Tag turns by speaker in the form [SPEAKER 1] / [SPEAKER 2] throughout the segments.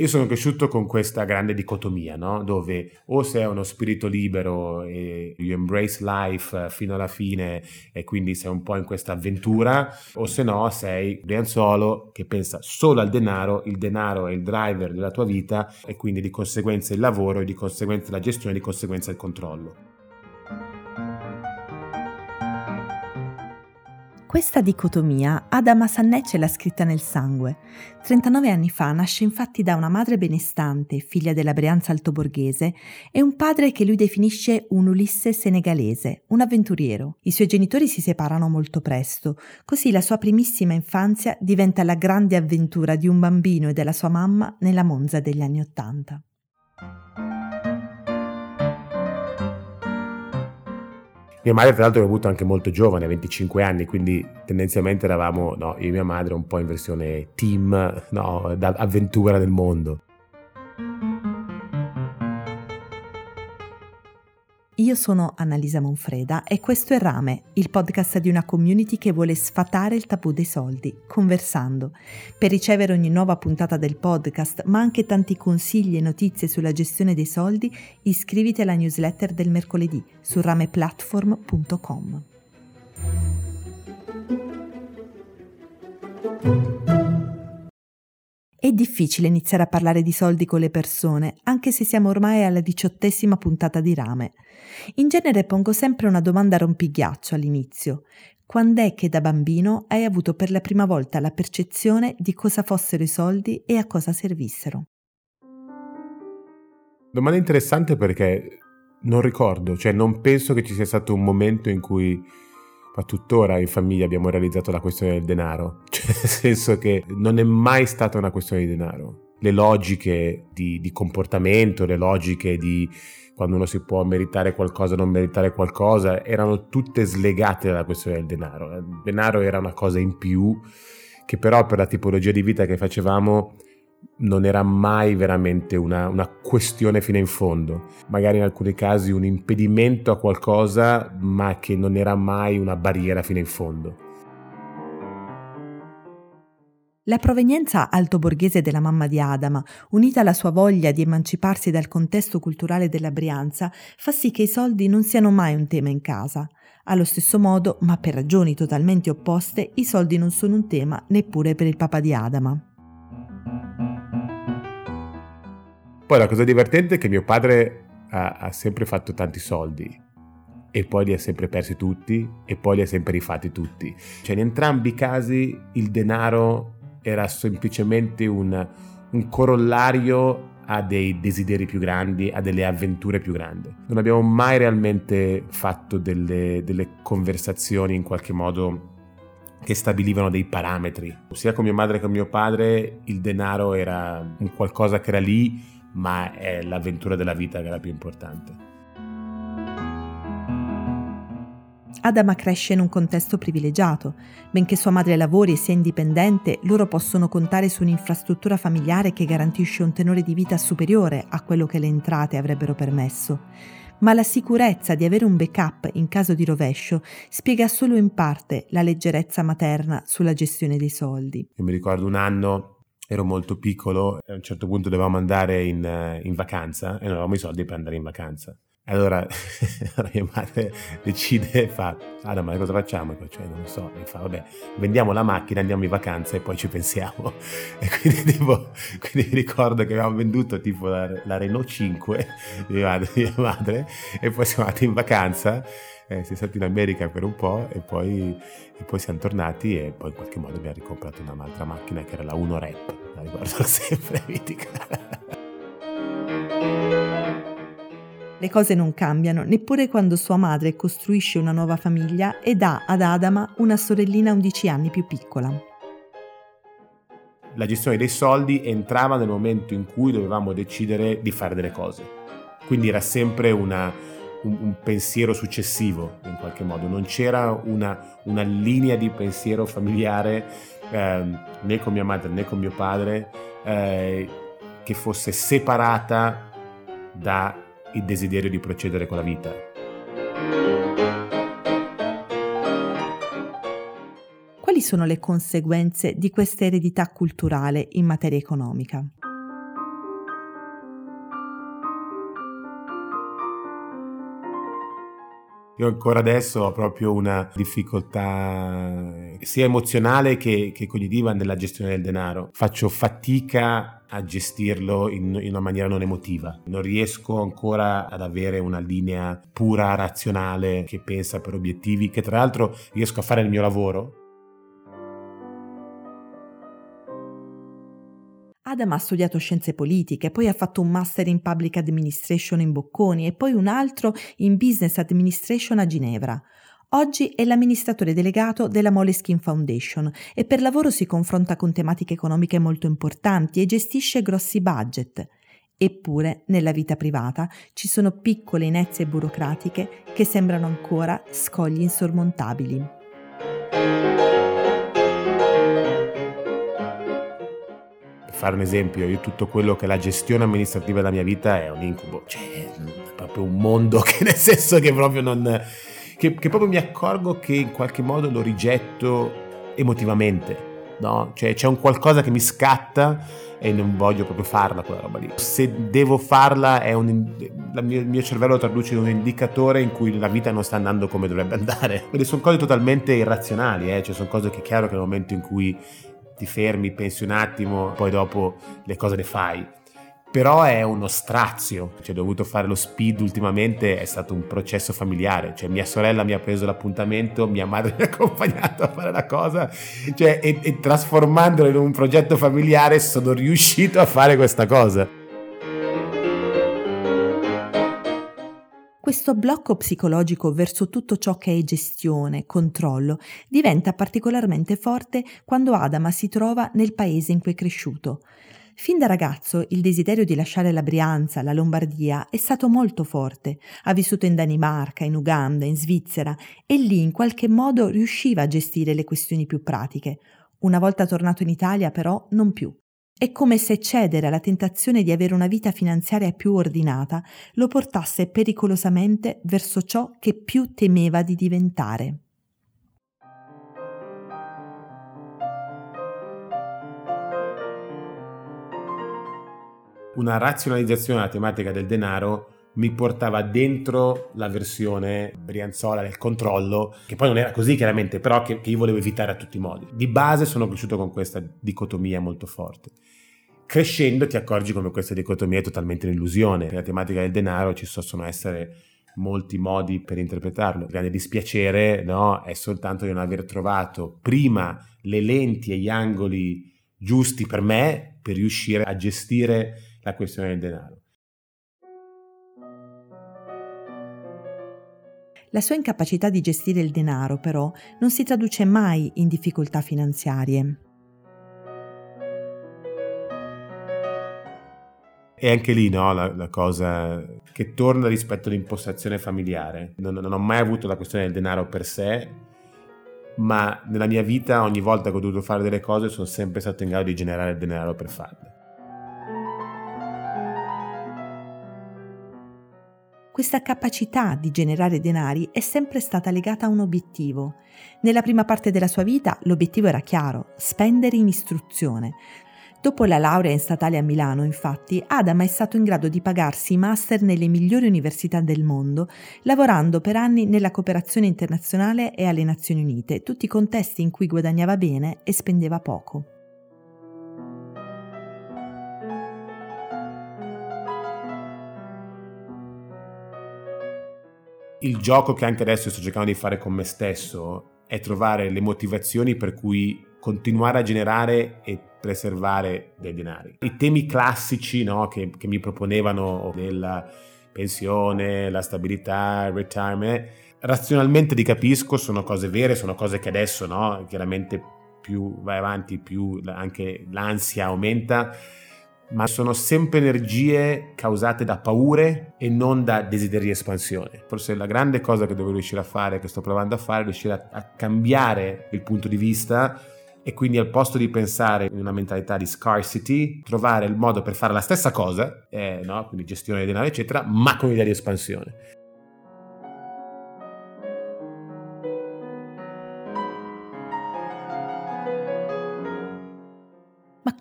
[SPEAKER 1] Io sono cresciuto con questa grande dicotomia, no? dove o sei uno spirito libero e you embrace life fino alla fine e quindi sei un po' in questa avventura, o se no sei Brianzolo che pensa solo al denaro, il denaro è il driver della tua vita e quindi di conseguenza il lavoro e di conseguenza la gestione, di conseguenza il controllo.
[SPEAKER 2] Questa dicotomia Adama Sannè l'ha scritta nel sangue. 39 anni fa nasce infatti da una madre benestante, figlia della Brianza altoborghese, e un padre che lui definisce un Ulisse senegalese, un avventuriero. I suoi genitori si separano molto presto, così la sua primissima infanzia diventa la grande avventura di un bambino e della sua mamma nella Monza degli anni Ottanta.
[SPEAKER 1] Mia madre tra l'altro l'ho avuto anche molto giovane, 25 anni, quindi tendenzialmente eravamo, no, io e mia madre un po' in versione team, no, da avventura nel mondo.
[SPEAKER 2] Io sono Annalisa Monfreda e questo è Rame, il podcast di una community che vuole sfatare il tabù dei soldi, conversando. Per ricevere ogni nuova puntata del podcast, ma anche tanti consigli e notizie sulla gestione dei soldi, iscriviti alla newsletter del mercoledì su rameplatform.com. È difficile iniziare a parlare di soldi con le persone, anche se siamo ormai alla diciottesima puntata di rame. In genere pongo sempre una domanda rompighiaccio all'inizio. Quando è che da bambino hai avuto per la prima volta la percezione di cosa fossero i soldi e a cosa servissero?
[SPEAKER 1] Domanda interessante perché non ricordo, cioè non penso che ci sia stato un momento in cui ma tuttora in famiglia abbiamo realizzato la questione del denaro, cioè nel senso che non è mai stata una questione di denaro. Le logiche di, di comportamento, le logiche di quando uno si può meritare qualcosa non meritare qualcosa, erano tutte slegate dalla questione del denaro. Il denaro era una cosa in più che però per la tipologia di vita che facevamo non era mai veramente una, una, questione fino in fondo, magari in alcuni casi un impedimento a qualcosa, ma che non era mai una barriera fino in fondo.
[SPEAKER 2] La provenienza altoborghese della mamma di Adama, unita alla sua voglia di emanciparsi dal contesto culturale della Brianza, fa sì che i soldi non siano mai un tema in casa. Allo stesso modo, ma per ragioni totalmente opposte, i soldi non sono un tema neppure per il papà di Adama.
[SPEAKER 1] Poi la cosa divertente è che mio padre ha, ha, sempre fatto tanti soldi e poi li ha sempre persi tutti e poi li ha sempre rifatti tutti. Cioè in entrambi i casi il denaro era semplicemente un, un corollario a dei desideri più grandi, a delle avventure più grandi. Non abbiamo mai realmente fatto delle, delle conversazioni in qualche modo che stabilivano dei parametri. Sia con mia madre che con mio padre il denaro era un qualcosa che era lì ma è l'avventura della vita che è la più importante.
[SPEAKER 2] Adama cresce in un contesto privilegiato. Benché sua madre lavori e sia indipendente, loro possono contare su un'infrastruttura familiare che garantisce un tenore di vita superiore a quello che le entrate avrebbero permesso. Ma la sicurezza di avere un backup in caso di rovescio spiega solo in parte la leggerezza materna sulla gestione dei soldi.
[SPEAKER 1] Io mi ricordo un anno ero molto piccolo e a un certo punto dovevamo andare in, eh, in vacanza e non avevamo i soldi per andare in vacanza. Allora, mia madre decide e fa, ah ma cosa facciamo? Cioè, non lo so, e fa, vabbè, vendiamo la macchina, andiamo in vacanza e poi ci pensiamo. E quindi, tipo, quindi ricordo che avevamo venduto tipo la, la Renault 5 di mia madre, di mia madre e poi siamo andati in vacanza eh, siamo stati in America per un po' e poi, e poi, siamo tornati e poi in qualche modo abbiamo ricomprato un'altra macchina che era la 1 Rap, la ricordo sempre, mitica.
[SPEAKER 2] Le cose non cambiano, neppure quando sua madre costruisce una nuova famiglia e dà ad Adama una sorellina 11 anni più piccola.
[SPEAKER 1] La gestione dei soldi entrava nel momento in cui dovevamo decidere di fare delle cose. Quindi era sempre una, un, un, pensiero successivo in qualche modo, non c'era una, una linea di pensiero familiare eh, né con mia madre né con mio padre eh, che fosse separata dal desiderio di procedere con la vita.
[SPEAKER 2] Quali sono le conseguenze di questa eredità culturale in materia economica?
[SPEAKER 1] Io ancora adesso ho proprio una difficoltà sia emozionale che, che cognitiva nella gestione del denaro. Faccio fatica a gestirlo in, in, una maniera non emotiva. Non riesco ancora ad avere una linea pura, razionale, che pensa per obiettivi, che tra l'altro riesco a fare il mio lavoro,
[SPEAKER 2] Adam ha studiato scienze politiche, poi ha fatto un master in public administration in Bocconi e poi un altro in business administration a Ginevra. Oggi è l'amministratore delegato della Moleskine Foundation e per lavoro si confronta con tematiche economiche molto importanti e gestisce grossi budget. Eppure, nella vita privata ci sono piccole inezie burocratiche che sembrano ancora scogli insormontabili.
[SPEAKER 1] Fare un esempio, io tutto quello che è la gestione amministrativa della mia vita è un incubo, cioè è proprio un mondo che nel senso che proprio non... Che, che proprio mi accorgo che in qualche modo lo rigetto emotivamente, no? Cioè c'è un qualcosa che mi scatta e non voglio proprio farla quella roba lì. Se devo farla è un, il mio cervello lo traduce in un indicatore in cui la vita non sta andando come dovrebbe andare. Quindi sono cose totalmente irrazionali, eh? cioè sono cose che è chiaro che nel momento in cui ti fermi, pensi un attimo, poi dopo le cose le fai. Però è uno strazio, cioè ho dovuto fare lo speed ultimamente, è stato un processo familiare, cioè mia sorella mi ha preso l'appuntamento, mia madre mi ha accompagnato a fare la cosa, cioè e, e trasformandolo in un progetto familiare sono riuscito a fare questa cosa.
[SPEAKER 2] Questo blocco psicologico verso tutto ciò che è gestione, controllo, diventa particolarmente forte quando Adama si trova nel paese in cui è cresciuto. Fin da ragazzo il desiderio di lasciare la Brianza, la Lombardia, è stato molto forte. Ha vissuto in Danimarca, in Uganda, in Svizzera e lì in qualche modo riusciva a gestire le questioni più pratiche. Una volta tornato in Italia però non più. È come se cedere alla tentazione di avere una vita finanziaria più ordinata lo portasse pericolosamente verso ciò che più temeva di diventare.
[SPEAKER 1] Una razionalizzazione della tematica del denaro mi portava dentro la versione brianzola del controllo, che poi non era così chiaramente, però che, che io volevo evitare a tutti i modi. Di base sono cresciuto con questa dicotomia molto forte. Crescendo ti accorgi come questa dicotomia è totalmente un'illusione. Nella tematica del denaro ci possono essere molti modi per interpretarlo. Il grande dispiacere no, è soltanto di non aver trovato prima le lenti e gli angoli giusti per me per riuscire a gestire la questione del denaro.
[SPEAKER 2] La sua incapacità di gestire il denaro, però, non si traduce mai in difficoltà finanziarie.
[SPEAKER 1] E anche lì no, la, la, cosa che torna rispetto all'impostazione familiare. Non, non, ho mai avuto la questione del denaro per sé, ma nella mia vita ogni volta che ho dovuto fare delle cose sono sempre stato in grado di generare denaro per farle.
[SPEAKER 2] Questa capacità di generare denari è sempre stata legata a un obiettivo. Nella prima parte della sua vita l'obiettivo era chiaro, spendere in istruzione. Dopo la laurea in statale a Milano, infatti, Adam è stato in grado di pagarsi i master nelle migliori università del mondo, lavorando per anni nella cooperazione internazionale e alle Nazioni Unite, tutti contesti in cui guadagnava bene e spendeva poco.
[SPEAKER 1] Il gioco che anche adesso sto cercando di fare con me stesso è trovare le motivazioni per cui continuare a generare e preservare dei denari. I temi classici no, che, che, mi proponevano della pensione, la stabilità, il retirement, razionalmente li capisco, sono cose vere, sono cose che adesso no, chiaramente più vai avanti più anche l'ansia aumenta ma sono sempre energie causate da paure e non da desideri di espansione. Forse la grande cosa che devo riuscire a fare, che sto provando a fare, è riuscire a, a cambiare il punto di vista e quindi al posto di pensare in una mentalità di scarcity, trovare il modo per fare la stessa cosa, eh, no? quindi gestione del denaro eccetera, ma con idea di espansione.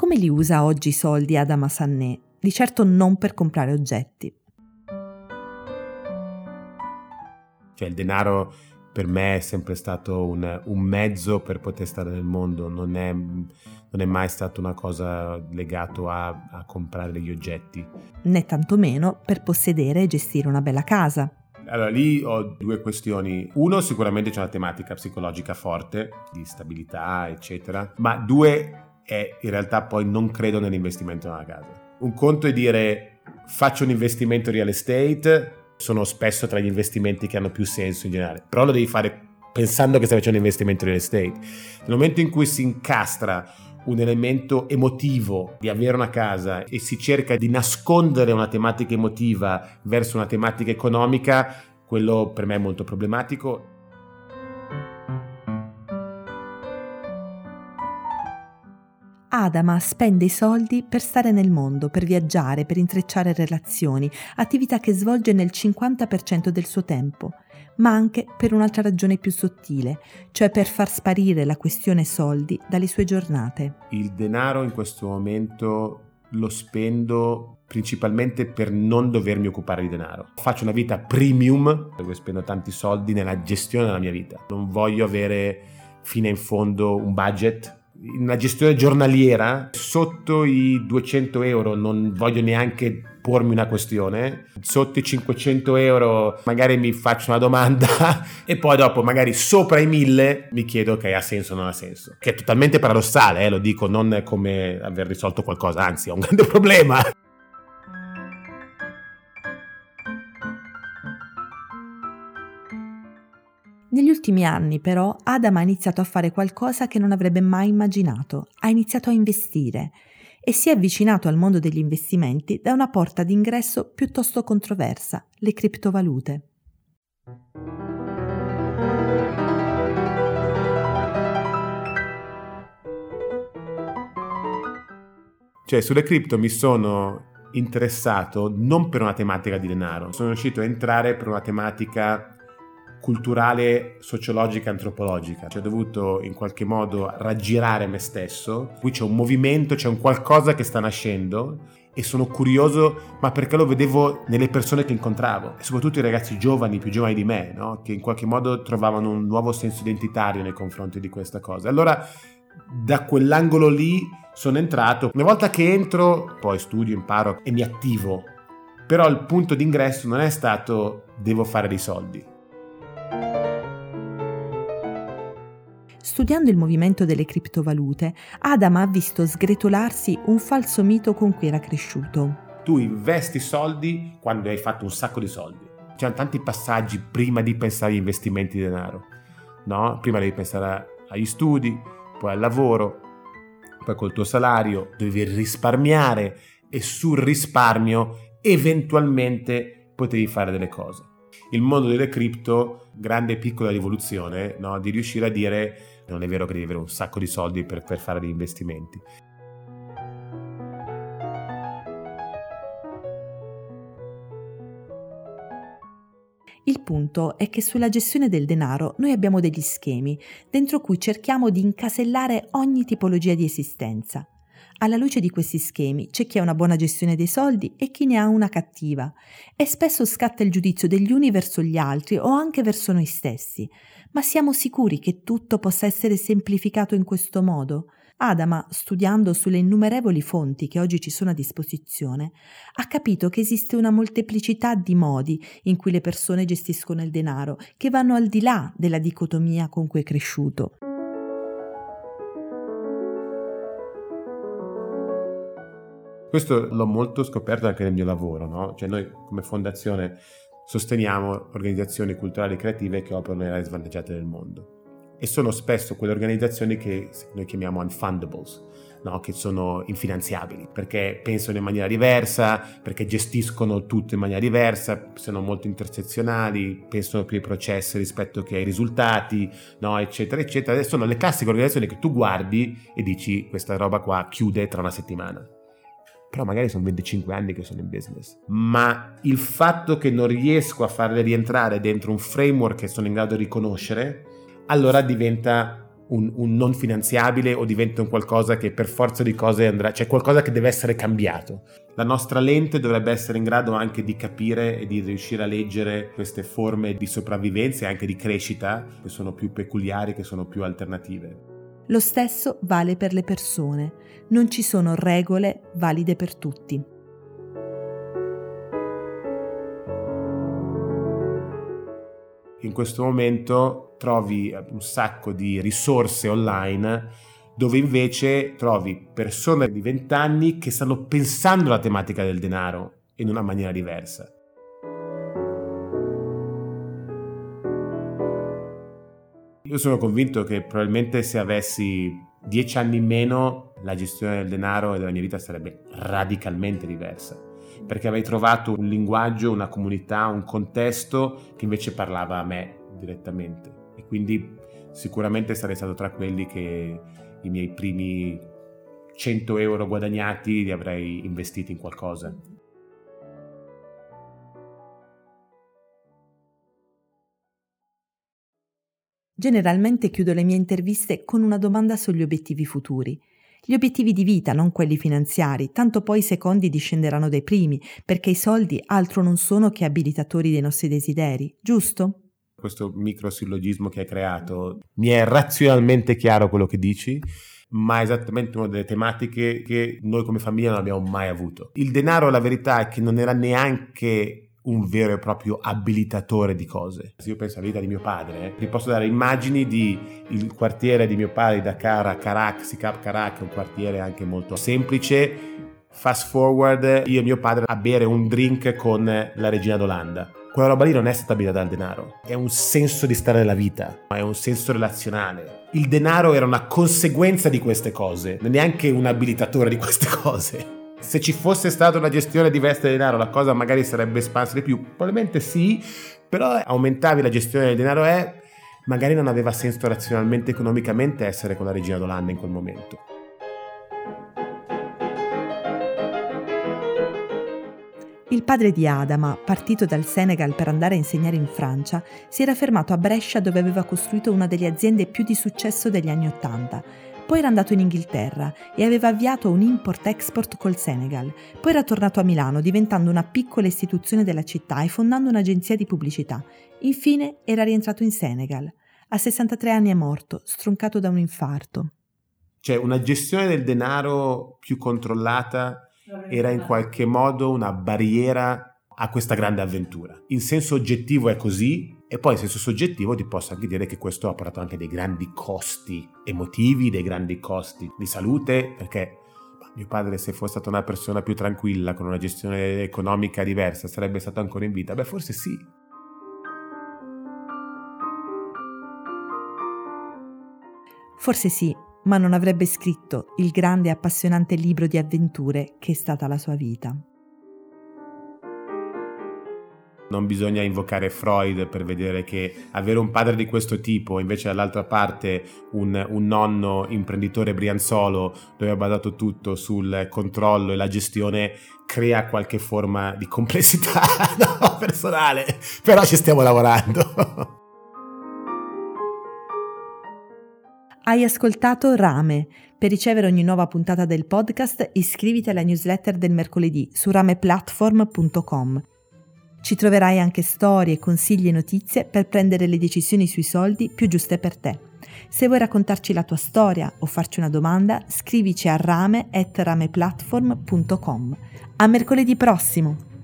[SPEAKER 2] Come li usa oggi i soldi Adama Sanné? Di certo non per comprare oggetti.
[SPEAKER 1] Cioè il denaro per me è sempre stato un, un mezzo per poter stare nel mondo, non è, non è mai stata una cosa legata a, a comprare degli oggetti.
[SPEAKER 2] Né tantomeno per possedere e gestire una bella casa.
[SPEAKER 1] Allora, lì ho due questioni. Uno, sicuramente c'è una tematica psicologica forte, di stabilità, eccetera. Ma due, è in realtà poi non credo nell'investimento nella casa. Un conto è dire faccio un investimento real estate, sono spesso tra gli investimenti che hanno più senso in generale, però lo devi fare pensando che stai facendo un investimento real estate. Nel momento in cui si incastra un elemento emotivo di avere una casa e si cerca di nascondere una tematica emotiva verso una tematica economica, quello per me è molto problematico.
[SPEAKER 2] Adama spende i soldi per stare nel mondo, per viaggiare, per intrecciare relazioni, attività che svolge nel 50% del suo tempo, ma anche per un'altra ragione più sottile, cioè per far sparire la questione soldi dalle sue giornate.
[SPEAKER 1] Il denaro in questo momento lo spendo principalmente per non dovermi occupare di denaro. Faccio una vita premium dove spendo tanti soldi nella gestione della mia vita. Non voglio avere fino in fondo un budget una gestione giornaliera sotto i 200 euro non voglio neanche pormi una questione sotto i 500 euro magari mi faccio una domanda e poi dopo magari sopra i 1000 mi chiedo che ha senso o non ha senso che è totalmente paradossale eh, lo dico non come aver risolto qualcosa anzi è un grande problema
[SPEAKER 2] Negli ultimi anni però Adam ha iniziato a fare qualcosa che non avrebbe mai immaginato, ha iniziato a investire e si è avvicinato al mondo degli investimenti da una porta d'ingresso piuttosto controversa, le criptovalute.
[SPEAKER 1] Cioè, sulle cripto mi sono interessato non per una tematica di denaro, sono riuscito a entrare per una tematica culturale, sociologica, antropologica. Cioè, ho dovuto in qualche modo raggirare me stesso. Qui c'è un movimento, c'è un qualcosa che sta nascendo e sono curioso, ma perché lo vedevo nelle persone che incontravo, e soprattutto i ragazzi giovani, più giovani di me, no? che in qualche modo trovavano un nuovo senso identitario nei confronti di questa cosa. Allora, da quell'angolo lì sono entrato. Una volta che entro, poi studio, imparo e mi attivo. Però il punto d'ingresso non è stato devo fare dei soldi
[SPEAKER 2] Studiando il movimento delle criptovalute, Adam ha visto sgretolarsi un falso mito con cui era cresciuto.
[SPEAKER 1] Tu investi soldi quando hai fatto un sacco di soldi. C'erano tanti passaggi prima di pensare agli investimenti di denaro. No? Prima devi pensare agli studi, poi al lavoro, poi col tuo salario, devi risparmiare e sul risparmio eventualmente potevi fare delle cose. Il mondo delle cripto, grande e piccola rivoluzione, no? di riuscire a dire non è vero che devi avere un sacco di soldi per, per fare degli investimenti.
[SPEAKER 2] Il punto è che sulla gestione del denaro noi abbiamo degli schemi dentro cui cerchiamo di incasellare ogni tipologia di esistenza. Alla luce di questi schemi c'è chi ha una buona gestione dei soldi e chi ne ha una cattiva e spesso scatta il giudizio degli uni verso gli altri o anche verso noi stessi, ma siamo sicuri che tutto possa essere semplificato in questo modo? Adama, studiando sulle innumerevoli fonti che oggi ci sono a disposizione, ha capito che esiste una molteplicità di modi in cui le persone gestiscono il denaro, che vanno al di là della dicotomia con cui è cresciuto.
[SPEAKER 1] Questo l'ho molto scoperto anche nel mio lavoro, no? Cioè noi come fondazione sosteniamo organizzazioni culturali e creative che operano nelle aree svantaggiate del mondo. E sono spesso quelle organizzazioni che noi chiamiamo unfundables, no? che sono infinanziabili, perché pensano in maniera diversa, perché gestiscono tutto in maniera diversa, sono molto intersezionali, pensano più ai processi rispetto che ai risultati, no? eccetera, eccetera. E sono le classiche organizzazioni che tu guardi e dici questa roba qua chiude tra una settimana però magari sono 25 anni che sono in business. Ma il fatto che non riesco a farle rientrare dentro un framework che sono in grado di riconoscere, allora diventa un, un, non finanziabile o diventa un qualcosa che per forza di cose andrà, cioè qualcosa che deve essere cambiato. La nostra lente dovrebbe essere in grado anche di capire e di riuscire a leggere queste forme di sopravvivenza e anche di crescita che sono più peculiari, che sono più alternative.
[SPEAKER 2] Lo stesso vale per le persone, non ci sono regole valide per tutti.
[SPEAKER 1] in questo momento trovi un sacco di risorse online dove invece trovi persone di 20 anni che stanno pensando alla tematica del denaro in una maniera diversa. Io sono convinto che probabilmente se avessi 10 anni in meno la gestione del denaro e della mia vita sarebbe radicalmente diversa perché avevi trovato un linguaggio, una comunità, un contesto che invece parlava a me direttamente e quindi sicuramente sarei stato tra quelli che i miei primi 100 euro guadagnati li avrei investiti in qualcosa.
[SPEAKER 2] Generalmente chiudo le mie interviste con una domanda sugli obiettivi futuri. Gli obiettivi di vita, non quelli finanziari, tanto poi i secondi discenderanno dai primi, perché i soldi altro non sono che abilitatori dei nostri desideri, giusto?
[SPEAKER 1] Questo microsillogismo che hai creato mi è razionalmente chiaro quello che dici ma è esattamente una delle tematiche che noi come famiglia non abbiamo mai avuto. Il denaro, la verità è che non era neanche un vero e proprio abilitatore di cose. Se io penso alla vita di mio padre, vi posso dare immagini di il quartiere di mio padre, Dakar Karak, Sikap Karak, un quartiere anche molto semplice. Fast forward, io e mio padre a bere un drink con la regina d'Olanda. Quella roba lì non è stabilita dal denaro, è un senso di stare nella vita, è un senso relazionale. Il denaro era una conseguenza di queste cose, non è neanche un abilitatore di queste cose. Se ci fosse stata una gestione diversa del denaro, la cosa magari sarebbe espansa di più. Probabilmente sì, però aumentavi la gestione del denaro e magari non aveva senso razionalmente, economicamente essere con la regina d'Olanda in quel momento.
[SPEAKER 2] Il padre di Adama, partito dal Senegal per andare a insegnare in Francia, si era fermato a Brescia dove aveva costruito una delle aziende più di successo degli anni Ottanta poi era andato in Inghilterra e aveva avviato un import-export col Senegal. Poi era tornato a Milano diventando una piccola istituzione della città e fondando un'agenzia di pubblicità. Infine era rientrato in Senegal. A 63 anni è morto, stroncato da un infarto.
[SPEAKER 1] Cioè una gestione del denaro più controllata era in qualche modo una barriera a questa grande avventura. In senso oggettivo è così, e poi in senso soggettivo ti posso anche dire che questo ha portato anche dei grandi costi emotivi, dei grandi costi di salute, perché mio padre se fosse stata una persona più tranquilla, con una gestione economica diversa, sarebbe stato ancora in vita? Beh, forse sì.
[SPEAKER 2] Forse sì, ma non avrebbe scritto il grande e appassionante libro di avventure che è stata la sua vita.
[SPEAKER 1] Non bisogna invocare Freud per vedere che avere un padre di questo tipo, invece dall'altra parte un, un nonno imprenditore brianzolo dove ha basato tutto sul controllo e la gestione, crea qualche forma di complessità no, personale. Però ci stiamo lavorando.
[SPEAKER 2] Hai ascoltato Rame. Per ricevere ogni nuova puntata del podcast iscriviti alla newsletter del mercoledì su rameplatform.com. Ci troverai anche storie, consigli e notizie per prendere le decisioni sui soldi più giuste per te. Se vuoi raccontarci la tua storia o farci una domanda, scrivici a rame.rameplatform.com. A mercoledì prossimo!